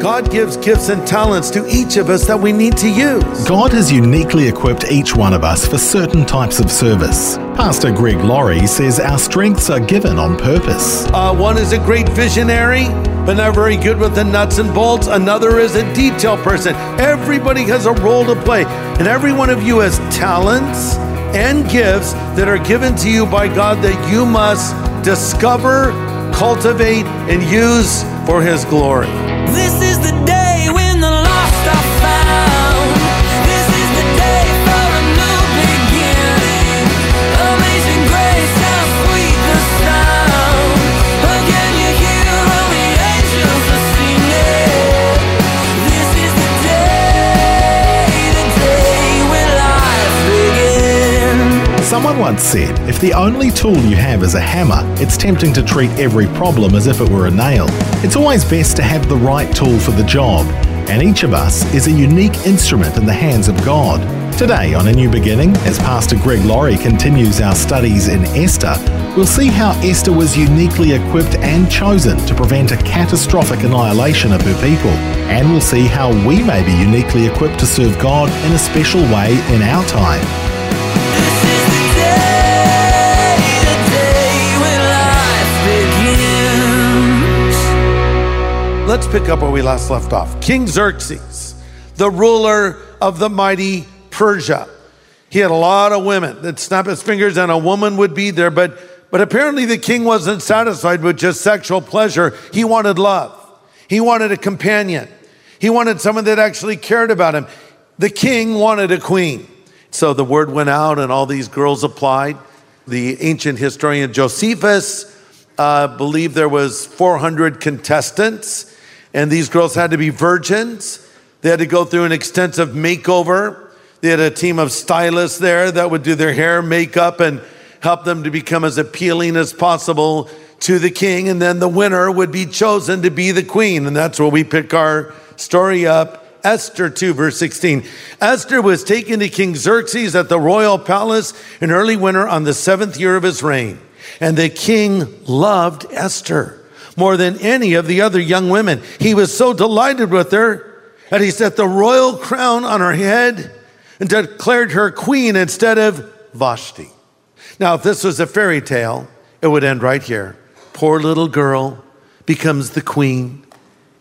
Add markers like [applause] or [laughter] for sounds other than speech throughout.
God gives gifts and talents to each of us that we need to use. God has uniquely equipped each one of us for certain types of service. Pastor Greg Laurie says our strengths are given on purpose. Uh, one is a great visionary, but not very good with the nuts and bolts. Another is a detail person. Everybody has a role to play, and every one of you has talents and gifts that are given to you by God that you must discover, cultivate, and use for His glory. This is the day Once said, if the only tool you have is a hammer, it's tempting to treat every problem as if it were a nail. It's always best to have the right tool for the job, and each of us is a unique instrument in the hands of God. Today, on A New Beginning, as Pastor Greg Laurie continues our studies in Esther, we'll see how Esther was uniquely equipped and chosen to prevent a catastrophic annihilation of her people. And we'll see how we may be uniquely equipped to serve God in a special way in our time. Let's pick up where we last left off. King Xerxes, the ruler of the mighty Persia. He had a lot of women that snap his fingers and a woman would be there, but, but apparently the king wasn't satisfied with just sexual pleasure. He wanted love. He wanted a companion. He wanted someone that actually cared about him. The king wanted a queen. So the word went out and all these girls applied. The ancient historian Josephus uh, believed there was 400 contestants and these girls had to be virgins. They had to go through an extensive makeover. They had a team of stylists there that would do their hair, makeup, and help them to become as appealing as possible to the king. And then the winner would be chosen to be the queen. And that's where we pick our story up. Esther 2, verse 16. Esther was taken to King Xerxes at the royal palace in early winter on the seventh year of his reign. And the king loved Esther more than any of the other young women. He was so delighted with her that he set the royal crown on her head and declared her queen instead of Vashti. Now, if this was a fairy tale, it would end right here. Poor little girl becomes the queen,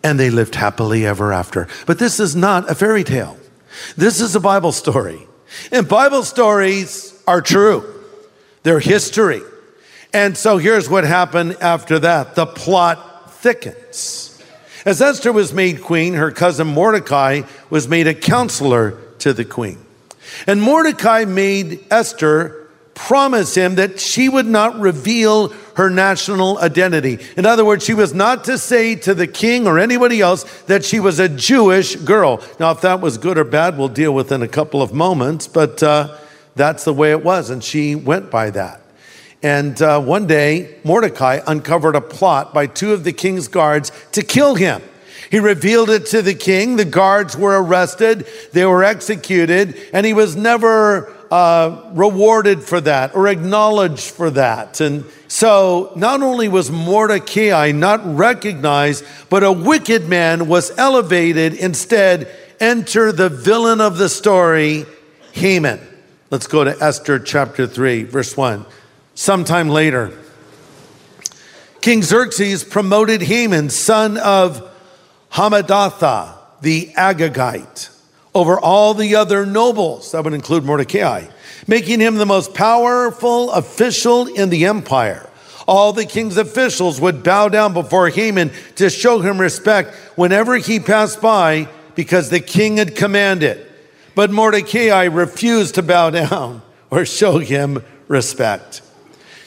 and they lived happily ever after. But this is not a fairy tale. This is a Bible story. And Bible stories are true, they're history. And so here's what happened after that the plot thickens. As Esther was made queen, her cousin Mordecai was made a counselor to the queen. And Mordecai made Esther promise him that she would not reveal her national identity. In other words, she was not to say to the king or anybody else that she was a Jewish girl. Now, if that was good or bad, we'll deal with in a couple of moments, but uh, that's the way it was, and she went by that. And uh, one day, Mordecai uncovered a plot by two of the king's guards to kill him. He revealed it to the king. The guards were arrested, they were executed, and he was never uh, rewarded for that or acknowledged for that. And so, not only was Mordecai not recognized, but a wicked man was elevated. Instead, enter the villain of the story, Haman. Let's go to Esther chapter 3, verse 1. Sometime later, King Xerxes promoted Haman, son of Hammedatha, the Agagite, over all the other nobles. That would include Mordecai, making him the most powerful official in the empire. All the king's officials would bow down before Haman to show him respect whenever he passed by because the king had commanded. But Mordecai refused to bow down or show him respect.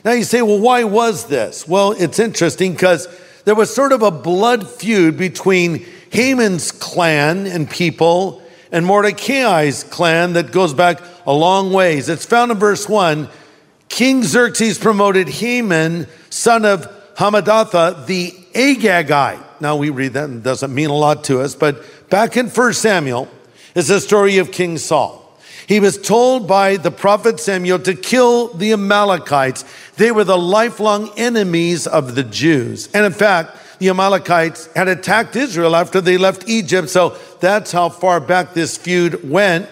Now you say, well, why was this? Well, it's interesting because there was sort of a blood feud between Haman's clan and people and Mordecai's clan that goes back a long ways. It's found in verse 1. King Xerxes promoted Haman, son of Hammedatha, the Agagite. Now we read that and it doesn't mean a lot to us, but back in 1 Samuel is the story of King Saul. He was told by the prophet Samuel to kill the Amalekites. They were the lifelong enemies of the Jews. And in fact, the Amalekites had attacked Israel after they left Egypt. So that's how far back this feud went.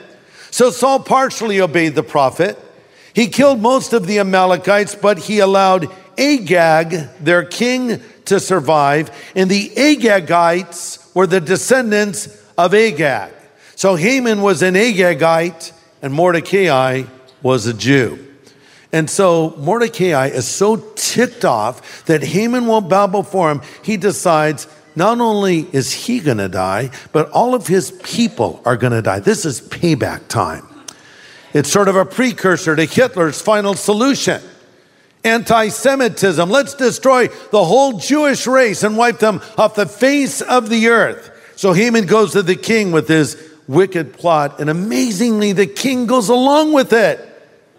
So Saul partially obeyed the prophet. He killed most of the Amalekites, but he allowed Agag, their king, to survive. And the Agagites were the descendants of Agag. So Haman was an Agagite and Mordecai was a Jew. And so Mordecai is so ticked off that Haman won't bow before him, he decides not only is he going to die, but all of his people are going to die. This is payback time. It's sort of a precursor to Hitler's final solution. Anti Semitism. Let's destroy the whole Jewish race and wipe them off the face of the earth. So Haman goes to the king with his wicked plot. And amazingly, the king goes along with it.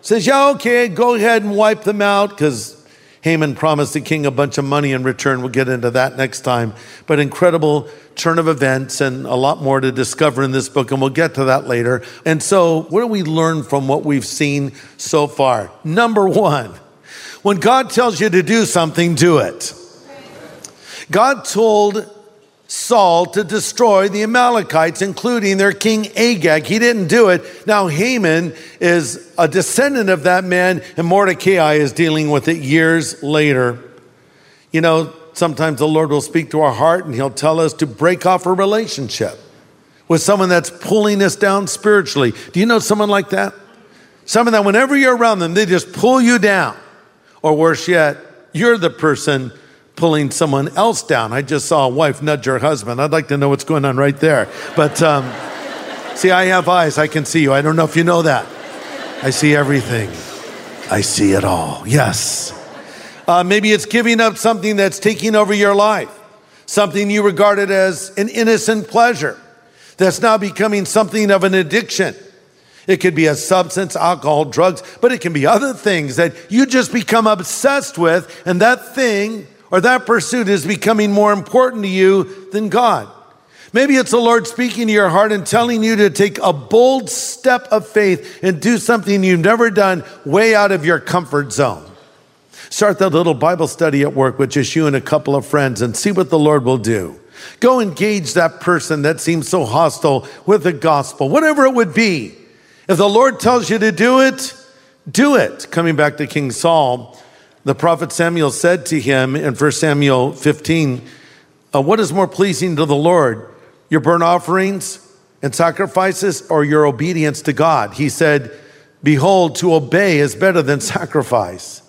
Says, Yeah, okay, go ahead and wipe them out because Haman promised the king a bunch of money in return. We'll get into that next time. But incredible turn of events and a lot more to discover in this book, and we'll get to that later. And so, what do we learn from what we've seen so far? Number one, when God tells you to do something, do it. God told Saul to destroy the Amalekites, including their king Agag. He didn't do it. Now Haman is a descendant of that man, and Mordecai is dealing with it years later. You know, sometimes the Lord will speak to our heart and he'll tell us to break off a relationship with someone that's pulling us down spiritually. Do you know someone like that? Someone that whenever you're around them, they just pull you down. Or worse yet, you're the person pulling someone else down. I just saw a wife nudge her husband. I'd like to know what's going on right there. But um, see, I have eyes. I can see you. I don't know if you know that. I see everything. I see it all. Yes. Uh, maybe it's giving up something that's taking over your life, something you regarded as an innocent pleasure that's now becoming something of an addiction. It could be a substance, alcohol, drugs, but it can be other things that you just become obsessed with, and that thing or that pursuit is becoming more important to you than God. Maybe it's the Lord speaking to your heart and telling you to take a bold step of faith and do something you've never done way out of your comfort zone. Start that little Bible study at work with just you and a couple of friends and see what the Lord will do. Go engage that person that seems so hostile with the gospel, whatever it would be. If the Lord tells you to do it, do it. Coming back to King Saul, the prophet Samuel said to him in 1 Samuel 15, uh, What is more pleasing to the Lord, your burnt offerings and sacrifices, or your obedience to God? He said, Behold, to obey is better than sacrifice.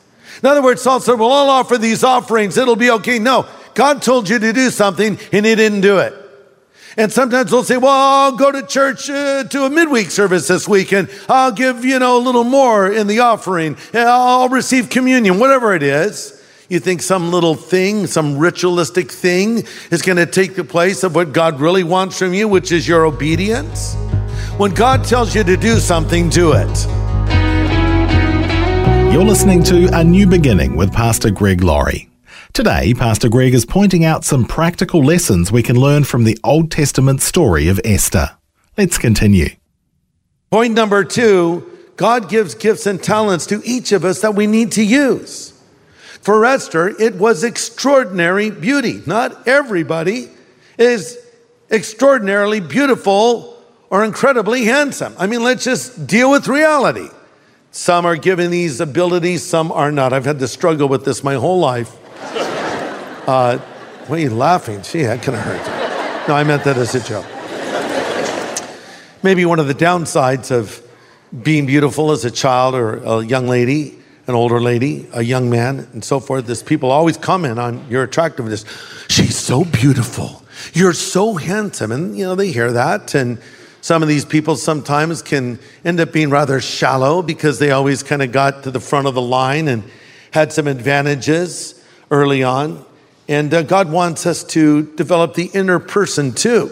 In other words, Saul said, Well, I'll offer these offerings, it'll be okay. No, God told you to do something and he didn't do it. And sometimes they'll say, well, I'll go to church uh, to a midweek service this week and I'll give, you know, a little more in the offering. I'll receive communion, whatever it is. You think some little thing, some ritualistic thing is going to take the place of what God really wants from you, which is your obedience? When God tells you to do something, do it. You're listening to A New Beginning with Pastor Greg Laurie. Today, Pastor Greg is pointing out some practical lessons we can learn from the Old Testament story of Esther. Let's continue. Point number two God gives gifts and talents to each of us that we need to use. For Esther, it was extraordinary beauty. Not everybody is extraordinarily beautiful or incredibly handsome. I mean, let's just deal with reality. Some are given these abilities, some are not. I've had to struggle with this my whole life. Uh, why are you laughing? Gee, that kind of hurt. No, I meant that as a joke. Maybe one of the downsides of being beautiful as a child or a young lady, an older lady, a young man, and so forth, is people always comment on your attractiveness. She's so beautiful. You're so handsome. And, you know, they hear that. And Some of these people sometimes can end up being rather shallow because they always kind of got to the front of the line and had some advantages early on. And uh, God wants us to develop the inner person too.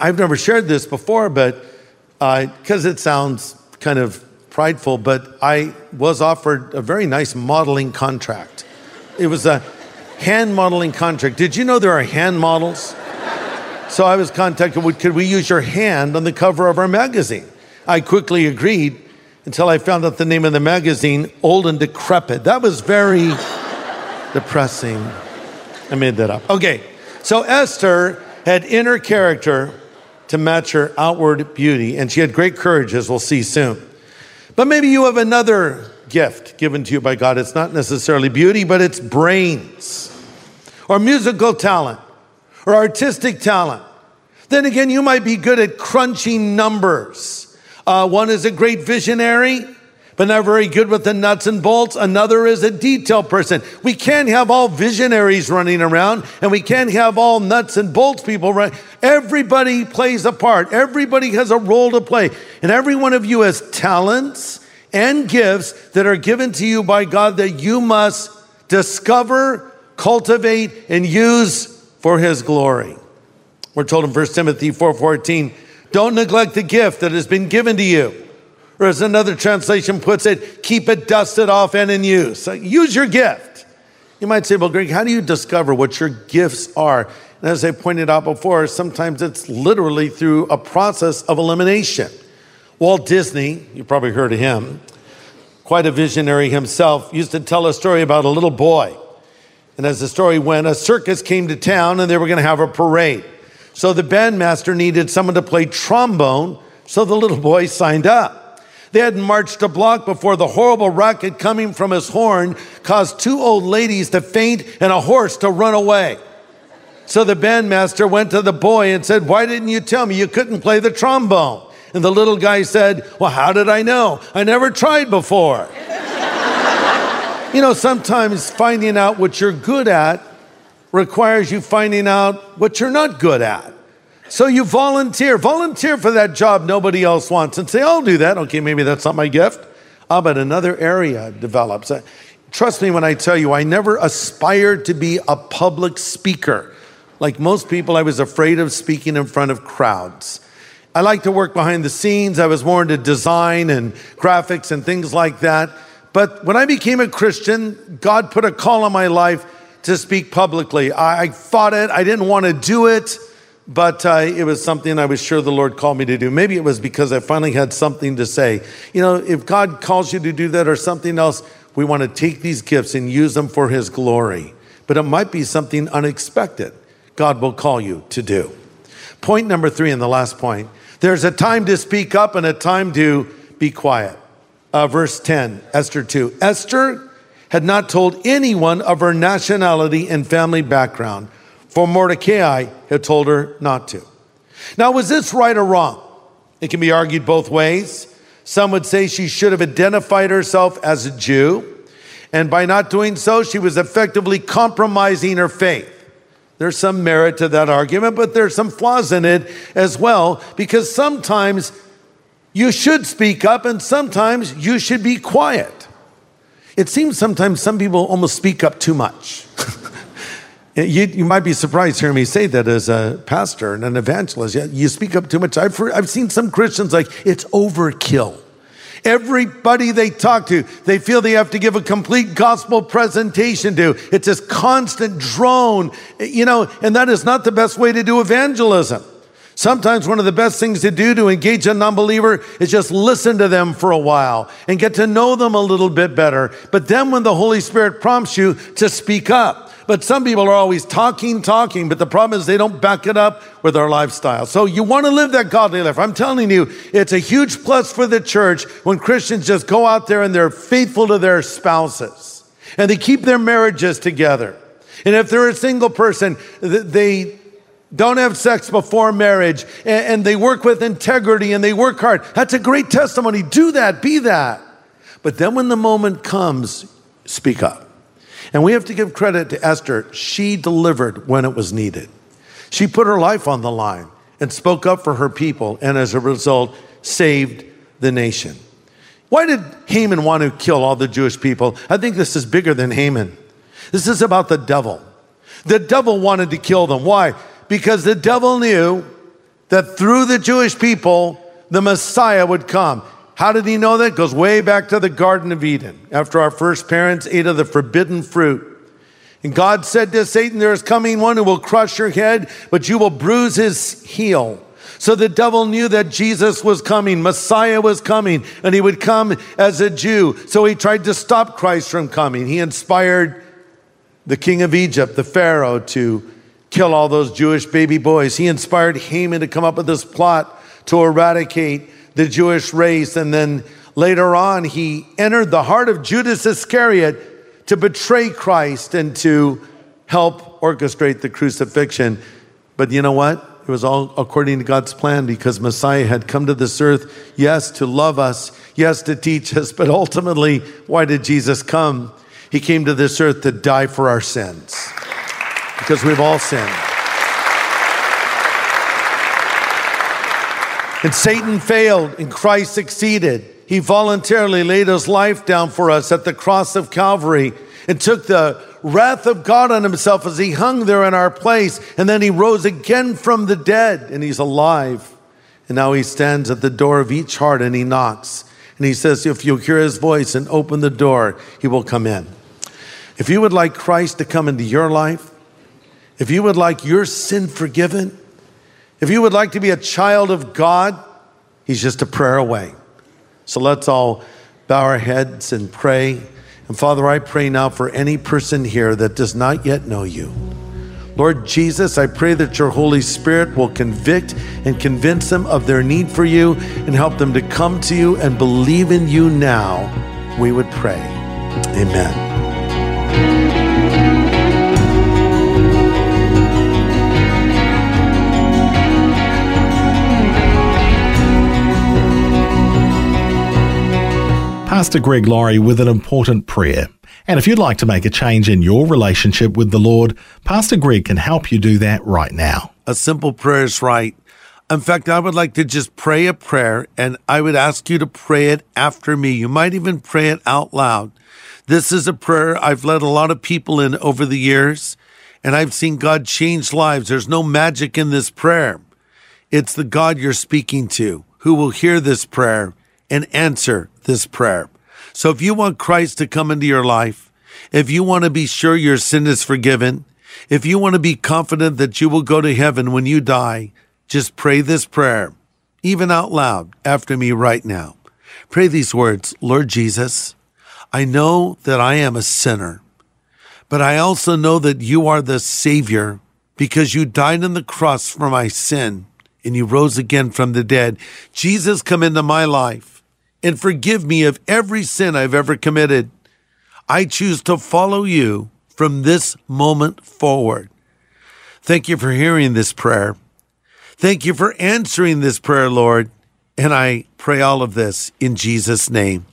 I've never shared this before, but because it sounds kind of prideful, but I was offered a very nice modeling contract. It was a hand modeling contract. Did you know there are hand models? So I was contacted, would- could we use your hand on the cover of our magazine? I quickly agreed until I found out the name of the magazine, Old and Decrepit. That was very depressing. I made that up. Okay, so Esther had inner character to match her outward beauty, and she had great courage, as we'll see soon. But maybe you have another gift given to you by God. It's not necessarily beauty, but it's brains, or musical talent, or artistic talent. Then again, you might be good at crunching numbers. Uh, one is a great visionary, but not very good with the nuts and bolts. Another is a detail person. We can't have all visionaries running around, and we can't have all nuts and bolts people run. Everybody plays a part. Everybody has a role to play, and every one of you has talents and gifts that are given to you by God that you must discover, cultivate, and use for His glory. We're told in 1 Timothy 4:14, don't neglect the gift that has been given to you. Or as another translation puts it, keep it dusted off and in use. Use your gift. You might say, well, Greg, how do you discover what your gifts are? And as I pointed out before, sometimes it's literally through a process of elimination. Walt Disney, you probably heard of him, quite a visionary himself, used to tell a story about a little boy. And as the story went, a circus came to town and they were going to have a parade. So the bandmaster needed someone to play trombone, so the little boy signed up. They hadn't marched a block before the horrible racket coming from his horn caused two old ladies to faint and a horse to run away. So the bandmaster went to the boy and said, Why didn't you tell me you couldn't play the trombone? And the little guy said, Well, how did I know? I never tried before. [laughs] you know, sometimes finding out what you're good at requires you finding out what you're not good at. So you volunteer, volunteer for that job nobody else wants and say, I'll do that. Okay, maybe that's not my gift. Ah, but another area develops. Uh, Trust me when I tell you, I never aspired to be a public speaker. Like most people, I was afraid of speaking in front of crowds. I like to work behind the scenes. I was more into design and graphics and things like that. But when I became a Christian, God put a call on my life to speak publicly. I I fought it. I didn't want to do it, but uh, it was something I was sure the Lord called me to do. Maybe it was because I finally had something to say. You know, if God calls you to do that or something else, we want to take these gifts and use them for His glory. But it might be something unexpected God will call you to do. Point number three, and the last point there's a time to speak up and a time to be quiet. Uh, verse 10, Esther 2. Esther had not told anyone of her nationality and family background, for Mordecai had told her not to. Now, was this right or wrong? It can be argued both ways. Some would say she should have identified herself as a Jew, and by not doing so, she was effectively compromising her faith. There's some merit to that argument, but there's some flaws in it as well, because sometimes you should speak up and sometimes you should be quiet. It seems sometimes some people almost speak up too much. [laughs] Uh, you, you might be surprised hearing me say that as a pastor and an evangelist. You speak up too much. I've, heard, I've seen some Christians like it's overkill. Everybody they talk to, they feel they have to give a complete gospel presentation to. It's this constant drone, you know, and that is not the best way to do evangelism. Sometimes one of the best things to do to engage a non-believer is just listen to them for a while and get to know them a little bit better. But then when the Holy Spirit prompts you to speak up, but some people are always talking, talking, but the problem is they don't back it up with their lifestyle. So you want to live that godly life. I'm telling you, it's a huge plus for the church when Christians just go out there and they're faithful to their spouses and they keep their marriages together. And if they're a single person, they don't have sex before marriage and, and they work with integrity and they work hard. That's a great testimony. Do that, be that. But then when the moment comes, speak up. And we have to give credit to Esther. She delivered when it was needed. She put her life on the line and spoke up for her people, and as a result, saved the nation. Why did Haman want to kill all the Jewish people? I think this is bigger than Haman. This is about the devil. The devil wanted to kill them. Why? Because the devil knew that through the Jewish people, the Messiah would come. How did he know that? It goes way back to the Garden of Eden, after our first parents ate of the forbidden fruit. And God said to Satan, There is coming one who will crush your head, but you will bruise his heel. So the devil knew that Jesus was coming, Messiah was coming, and he would come as a Jew. So he tried to stop Christ from coming. He inspired the king of Egypt, the Pharaoh, to kill all those Jewish baby boys. He inspired Haman to come up with this plot to eradicate the Jewish race. And then later on, he entered the heart of Judas Iscariot to betray Christ and to help orchestrate the crucifixion. But you know what? It was all according to God's plan because Messiah had come to this earth, yes, to love us, yes, to teach us, but ultimately, why did Jesus come? He came to this earth to die for our sins because we've all sinned. And Satan failed and Christ succeeded. He voluntarily laid his life down for us at the cross of Calvary and took the wrath of God on himself as he hung there in our place. And then he rose again from the dead and he's alive. And now he stands at the door of each heart and he knocks. And he says, If you'll hear his voice and open the door, he will come in. If you would like Christ to come into your life, if you would like your sin forgiven, if you would like to be a child of God, he's just a prayer away. So let's all bow our heads and pray. And Father, I pray now for any person here that does not yet know you. Lord Jesus, I pray that your Holy Spirit will convict and convince them of their need for you and help them to come to you and believe in you now. We would pray. Amen. Pastor Greg Laurie with an important prayer. And if you'd like to make a change in your relationship with the Lord, Pastor Greg can help you do that right now. A simple prayer is right. In fact, I would like to just pray a prayer and I would ask you to pray it after me. You might even pray it out loud. This is a prayer I've led a lot of people in over the years, and I've seen God change lives. There's no magic in this prayer. It's the God you're speaking to who will hear this prayer and answer this prayer. So if you want Christ to come into your life, if you want to be sure your sin is forgiven, if you want to be confident that you will go to heaven when you die, just pray this prayer, even out loud after me right now. Pray these words Lord Jesus, I know that I am a sinner, but I also know that you are the Savior because you died on the cross for my sin and you rose again from the dead. Jesus, come into my life and forgive me of every sin I've ever committed. I choose to follow you from this moment forward. Thank you for hearing this prayer. Thank you for answering this prayer, Lord. And I pray all of this in Jesus' name.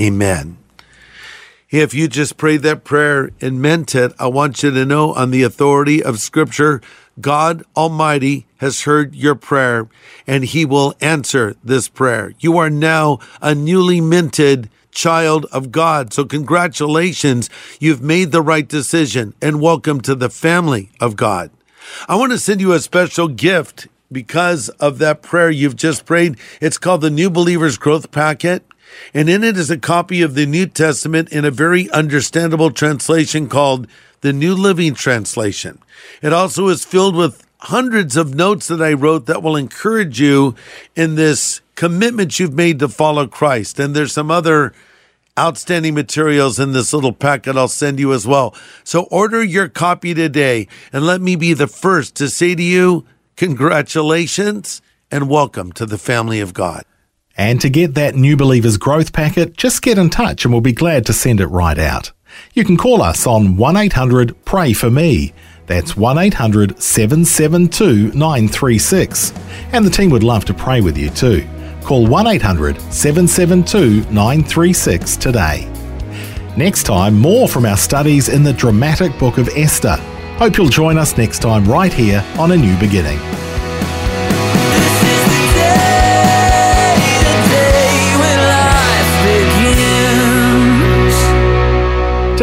Amen. If you just prayed that prayer and meant it, I want you to know on the authority of Scripture, God Almighty has heard your prayer and he will answer this prayer. You are now a newly minted child of God. So congratulations. You've made the right decision and welcome to the family of God. I want to send you a special gift because of that prayer you've just prayed. It's called the New Believers Growth Packet. And in it is a copy of the New Testament in a very understandable translation called the New Living Translation. It also is filled with hundreds of notes that I wrote that will encourage you in this commitment you've made to follow Christ. And there's some other outstanding materials in this little packet I'll send you as well. So order your copy today and let me be the first to say to you, congratulations and welcome to the family of God. And to get that New Believers Growth Packet, just get in touch and we'll be glad to send it right out. You can call us on 1 800 Pray For Me. That's 1 800 772 936. And the team would love to pray with you too. Call 1 800 772 936 today. Next time, more from our studies in the dramatic book of Esther. Hope you'll join us next time right here on A New Beginning.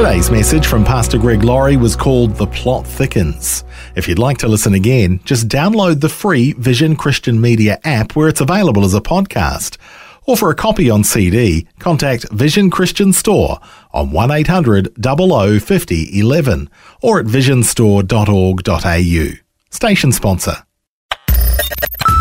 Yesterday's message from Pastor Greg Laurie was called The Plot Thickens. If you'd like to listen again, just download the free Vision Christian Media app where it's available as a podcast. Or for a copy on CD, contact Vision Christian Store on 1800 00 50 11 or at visionstore.org.au. Station sponsor.